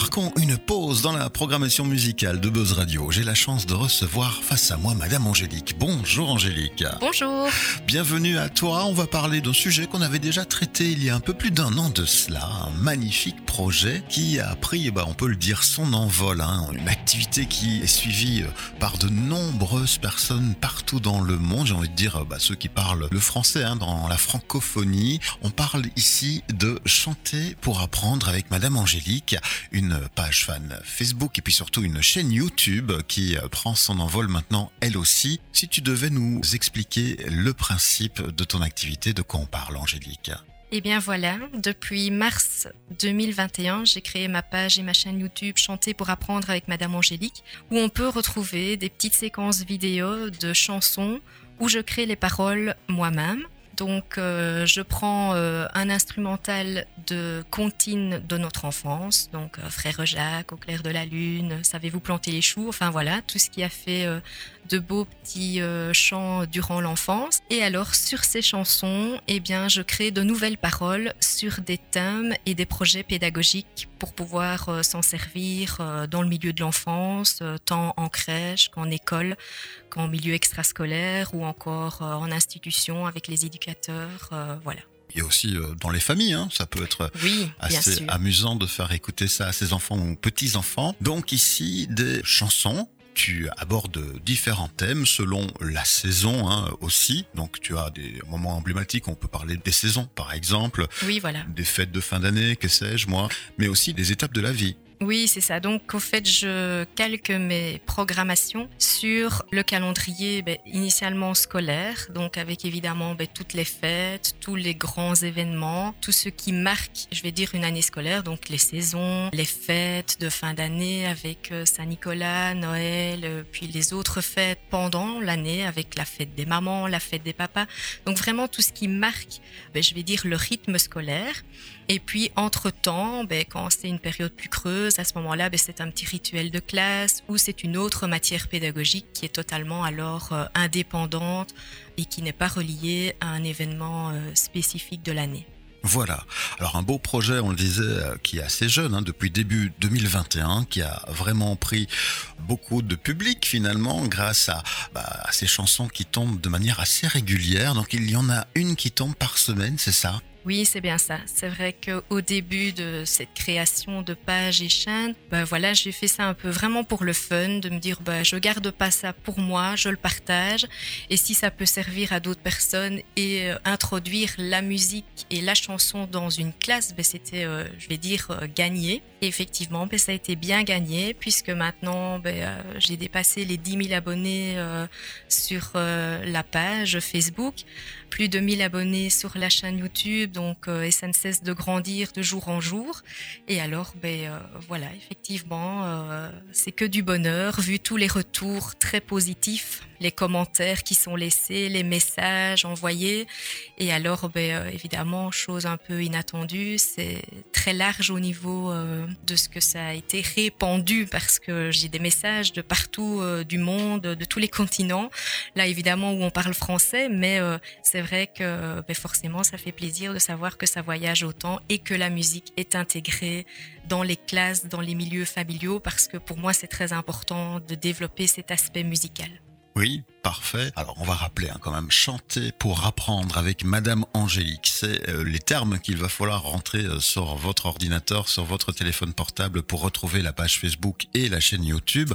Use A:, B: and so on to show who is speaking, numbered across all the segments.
A: marquons une pause dans la programmation musicale de Buzz Radio. J'ai la chance de recevoir face à moi Madame Angélique. Bonjour Angélique.
B: Bonjour.
A: Bienvenue à toi. On va parler d'un sujet qu'on avait déjà traité il y a un peu plus d'un an de cela. Un magnifique projet qui a pris, bah, on peut le dire, son envol. Hein. Une activité qui est suivie euh, par de nombreuses personnes partout dans le monde. J'ai envie de dire bah, ceux qui parlent le français hein, dans la francophonie. On parle ici de chanter pour apprendre avec Madame Angélique une page fan Facebook et puis surtout une chaîne YouTube qui prend son envol maintenant elle aussi. Si tu devais nous expliquer le principe de ton activité, de quoi on parle Angélique
B: eh bien voilà, depuis mars 2021, j'ai créé ma page et ma chaîne YouTube Chanter pour apprendre avec Madame Angélique, où on peut retrouver des petites séquences vidéo de chansons où je crée les paroles moi-même donc, euh, je prends euh, un instrumental de comptine de notre enfance, donc euh, Frère Jacques, Au clair de la lune, Savez-vous planter les choux, enfin voilà, tout ce qui a fait de beaux petits chants durant l'enfance. Et alors, sur ces chansons, eh bien, je crée de nouvelles paroles sur des thèmes et des projets pédagogiques pour pouvoir s'en servir dans le milieu de l'enfance, tant en crèche qu'en école, qu'en milieu extrascolaire ou encore en institution avec les éducateurs euh, voilà.
A: Il y a aussi euh, dans les familles, hein, ça peut être assez amusant de faire écouter ça à ses enfants ou petits-enfants. Donc ici, des chansons tu abordes différents thèmes selon la saison hein, aussi. Donc tu as des moments emblématiques, on peut parler des saisons par exemple.
B: Oui, voilà.
A: Des fêtes de fin d'année, que sais-je moi, mais aussi des étapes de la vie.
B: Oui, c'est ça. Donc, au fait, je calque mes programmations sur le calendrier ben, initialement scolaire, donc avec évidemment ben, toutes les fêtes, tous les grands événements, tout ce qui marque, je vais dire, une année scolaire, donc les saisons, les fêtes de fin d'année avec euh, Saint-Nicolas, Noël, euh, puis les autres fêtes pendant l'année avec la fête des mamans, la fête des papas. Donc, vraiment tout ce qui marque, ben, je vais dire, le rythme scolaire. Et puis, entre-temps, quand c'est une période plus creuse, à ce moment-là, ben, c'est un petit rituel de classe ou c'est une autre matière pédagogique qui est totalement alors euh, indépendante et qui n'est pas reliée à un événement euh, spécifique de l'année.
A: Voilà. Alors un beau projet, on le disait, euh, qui est assez jeune, hein, depuis début 2021, qui a vraiment pris beaucoup de public finalement grâce à, bah, à ces chansons qui tombent de manière assez régulière. Donc il y en a une qui tombe par semaine, c'est ça?
B: Oui, c'est bien ça. C'est vrai qu'au début de cette création de pages et chaînes, ben voilà, j'ai fait ça un peu vraiment pour le fun, de me dire, bah, je garde pas ça pour moi, je le partage. Et si ça peut servir à d'autres personnes et euh, introduire la musique et la chanson dans une classe, ben c'était, euh, je vais dire, euh, gagné. Et effectivement, ben ça a été bien gagné puisque maintenant, ben, j'ai dépassé les 10 000 abonnés sur la page Facebook, plus de 1000 abonnés sur la chaîne YouTube euh, et ça ne cesse de grandir de jour en jour. Et alors, ben euh, voilà, effectivement, euh, c'est que du bonheur vu tous les retours très positifs, les commentaires qui sont laissés, les messages envoyés. Et alors, ben évidemment, chose un peu inattendue, c'est très large au niveau de ce que ça a été répandu parce que j'ai des messages de partout du monde, de tous les continents. Là, évidemment, où on parle français, mais c'est vrai que ben, forcément, ça fait plaisir de savoir que ça voyage autant et que la musique est intégrée dans les classes, dans les milieux familiaux, parce que pour moi, c'est très important de développer cet aspect musical.
A: Oui, parfait. Alors on va rappeler hein, quand même chanter pour apprendre avec Madame Angélique. C'est euh, les termes qu'il va falloir rentrer euh, sur votre ordinateur, sur votre téléphone portable pour retrouver la page Facebook et la chaîne YouTube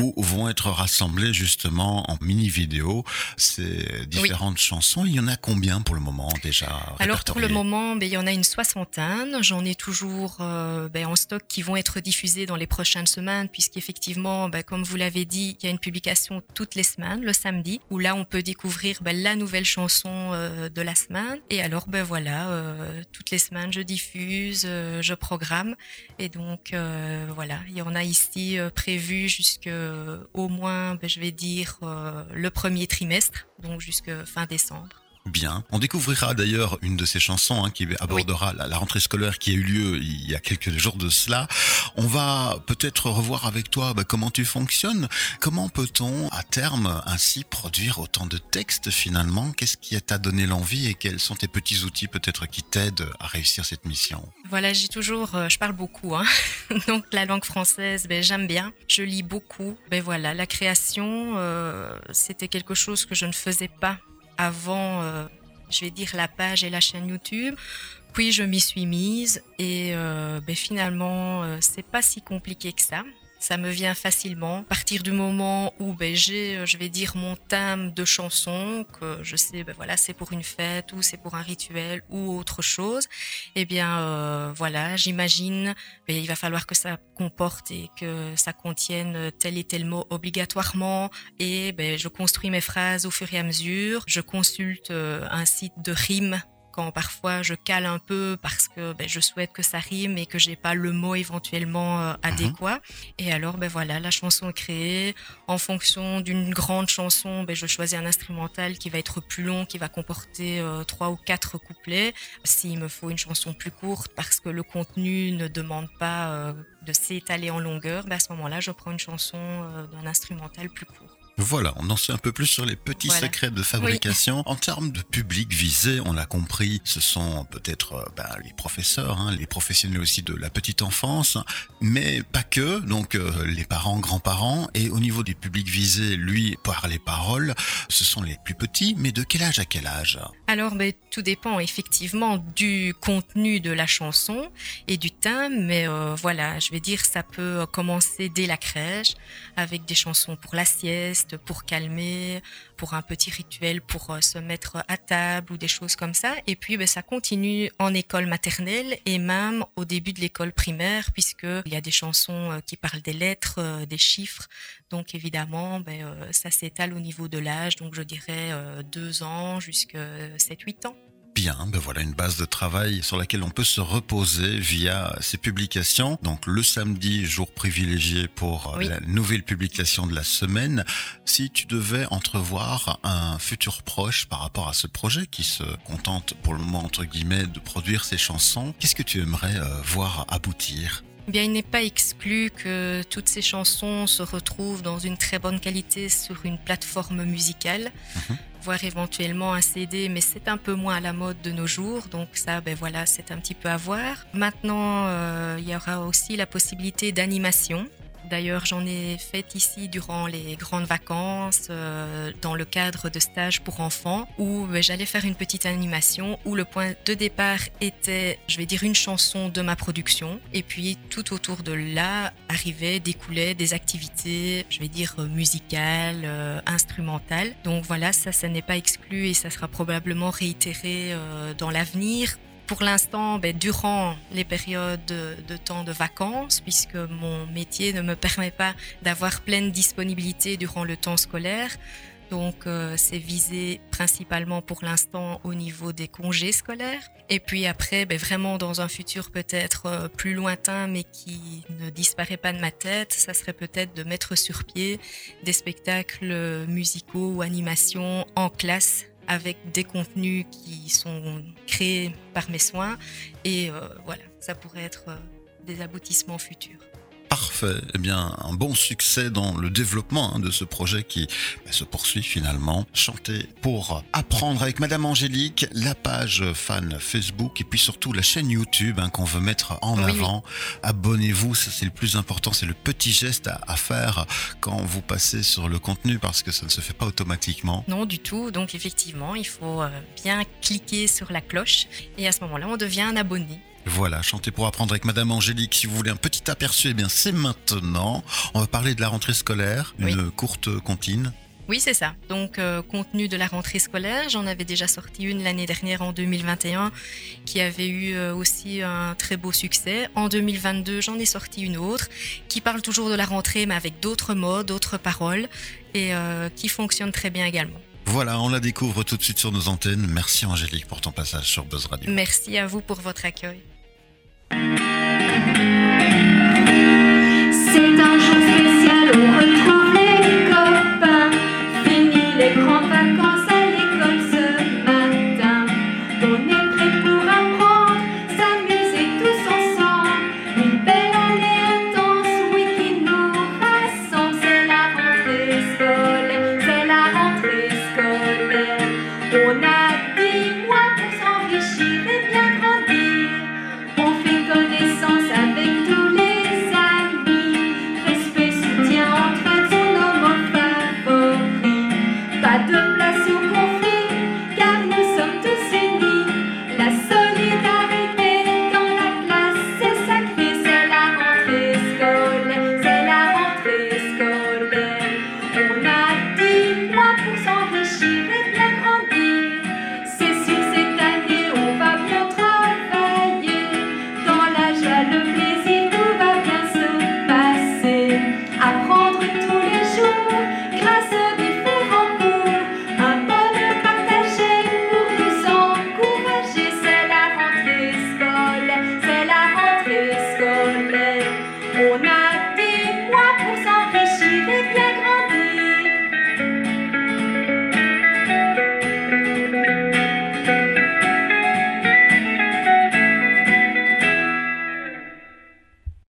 A: où vont être rassemblées justement en mini vidéo ces différentes chansons. Il y en a combien pour le moment déjà
B: Alors pour le moment, ben, il y en a une soixantaine. J'en ai toujours euh, ben, en stock qui vont être diffusées dans les prochaines semaines puisqu'effectivement, ben, comme vous l'avez dit, il y a une publication toutes les semaines le samedi, où là on peut découvrir ben, la nouvelle chanson euh, de la semaine. Et alors ben voilà, euh, toutes les semaines je diffuse, euh, je programme, et donc voilà, il y en a ici prévu jusque au moins, ben, je vais dire le premier trimestre, donc jusque fin décembre.
A: Bien. On découvrira d'ailleurs une de ces chansons hein, qui abordera la, rentrée scolaire qui a eu lieu il y a quelques jours de cela. On va peut-être revoir avec toi bah, comment tu fonctionnes. Comment peut-on à terme ainsi produire autant de textes finalement? Qu'est-ce qui t'a donné l'envie et quels sont tes petits outils peut-être qui t'aident à réussir cette mission?
B: Voilà, j'ai toujours, euh, je parle beaucoup, hein. donc la langue française, ben, j'aime bien. Je lis beaucoup. Ben voilà, la création, euh, c'était quelque chose que je ne faisais pas avant, euh, je vais dire, la page et la chaîne YouTube. Puis je m'y suis mise et euh, ben, finalement, euh, c'est pas si compliqué que ça ça me vient facilement. À partir du moment où ben, j'ai, euh, je vais dire, mon thème de chanson, que je sais, ben, voilà, c'est pour une fête ou c'est pour un rituel ou autre chose, eh bien, euh, voilà, j'imagine, ben, il va falloir que ça comporte et que ça contienne tel et tel mot obligatoirement. Et ben, je construis mes phrases au fur et à mesure. Je consulte euh, un site de rimes quand parfois je cale un peu parce que ben, je souhaite que ça rime et que j'ai pas le mot éventuellement euh, adéquat. Et alors, ben voilà, la chanson est créée. En fonction d'une grande chanson, ben, je choisis un instrumental qui va être plus long, qui va comporter euh, trois ou quatre couplets. S'il me faut une chanson plus courte parce que le contenu ne demande pas euh, de s'étaler en longueur, ben, à ce moment-là, je prends une chanson d'un instrumental plus court.
A: Voilà, on en sait un peu plus sur les petits secrets de fabrication. En termes de public visé, on l'a compris, ce sont peut-être euh, bah, les professeurs, hein, les professionnels aussi de la petite enfance, mais pas que, donc euh, les parents, grands-parents, et au niveau des publics visés, lui, par les paroles, ce sont les plus petits, mais de quel âge à quel âge?
B: Alors, ben, tout dépend effectivement du contenu de la chanson et du thème, mais euh, voilà, je vais dire, ça peut commencer dès la crèche, avec des chansons pour la sieste, pour calmer, pour un petit rituel pour euh, se mettre à table ou des choses comme ça. Et puis ben, ça continue en école maternelle et même au début de l'école primaire puisqu'il y a des chansons euh, qui parlent des lettres, euh, des chiffres. Donc évidemment, ben, ça s'étale au niveau de l'âge, donc je dirais deux ans jusqu'à 7-8 ans.
A: Bien, ben voilà une base de travail sur laquelle on peut se reposer via ces publications. Donc le samedi, jour privilégié pour la nouvelle publication de la semaine. Si tu devais entrevoir un futur proche par rapport à ce projet qui se contente pour le moment entre guillemets de produire ses chansons, qu'est-ce que tu aimerais euh, voir aboutir?
B: Eh Bien, il n'est pas exclu que toutes ces chansons se retrouvent dans une très bonne qualité sur une plateforme musicale. Mhm voire éventuellement un CD, mais c'est un peu moins à la mode de nos jours, donc ça, ben voilà, c'est un petit peu à voir. Maintenant, euh, il y aura aussi la possibilité d'animation. D'ailleurs, j'en ai fait ici durant les grandes vacances, euh, dans le cadre de stages pour enfants, où ben, j'allais faire une petite animation où le point de départ était, je vais dire, une chanson de ma production. Et puis, tout autour de là, arrivaient, découlaient des activités, je vais dire, musicales, euh, instrumentales. Donc voilà, ça, ça n'est pas exclu et ça sera probablement réitéré euh, dans l'avenir pour l'instant, ben, durant les périodes de, temps de vacances, puisque mon métier ne me permet pas d'avoir pleine disponibilité durant le temps scolaire. Donc, euh, c'est visé principalement pour l'instant au niveau des congés scolaires. Et puis après, ben, vraiment dans un futur peut-être euh, plus lointain, mais qui ne disparaît pas de ma tête, ça serait peut-être de mettre sur pied des spectacles musicaux ou animations en classe avec des contenus qui sont créés par mes soins. Et euh, voilà, ça pourrait être euh, des aboutissements futurs.
A: Parfait. Eh bien, un bon succès dans le développement hein, de ce projet qui bah, se poursuit finalement. Chanter pour apprendre avec Madame Angélique, la page fan Facebook et puis surtout la chaîne YouTube hein, qu'on veut mettre en avant. Abonnez-vous, ça c'est le plus important, c'est le petit geste à, faire quand vous passez sur le contenu parce que ça ne se fait pas automatiquement.
B: Non, du tout. Donc effectivement, il faut euh, bien cliquer sur la cloche et à ce moment-là, on devient un abonné.
A: Voilà, chanter pour apprendre avec Madame Angélique. Si vous voulez un petit aperçu, eh bien c'est maintenant. On va parler de la rentrée scolaire, une courte comptine.
B: Oui, c'est ça. Donc, euh, contenu de la rentrée scolaire, j'en avais déjà sorti une l'année dernière en 2021 qui avait eu euh, aussi un très beau succès. En 2022, j'en ai sorti une autre qui parle toujours de la rentrée mais avec d'autres mots, d'autres paroles et euh, qui fonctionne très bien également.
A: Voilà, on la découvre tout de suite sur nos antennes. Merci Angélique pour ton passage sur Buzz Radio.
B: Merci à vous pour votre accueil. Thank you.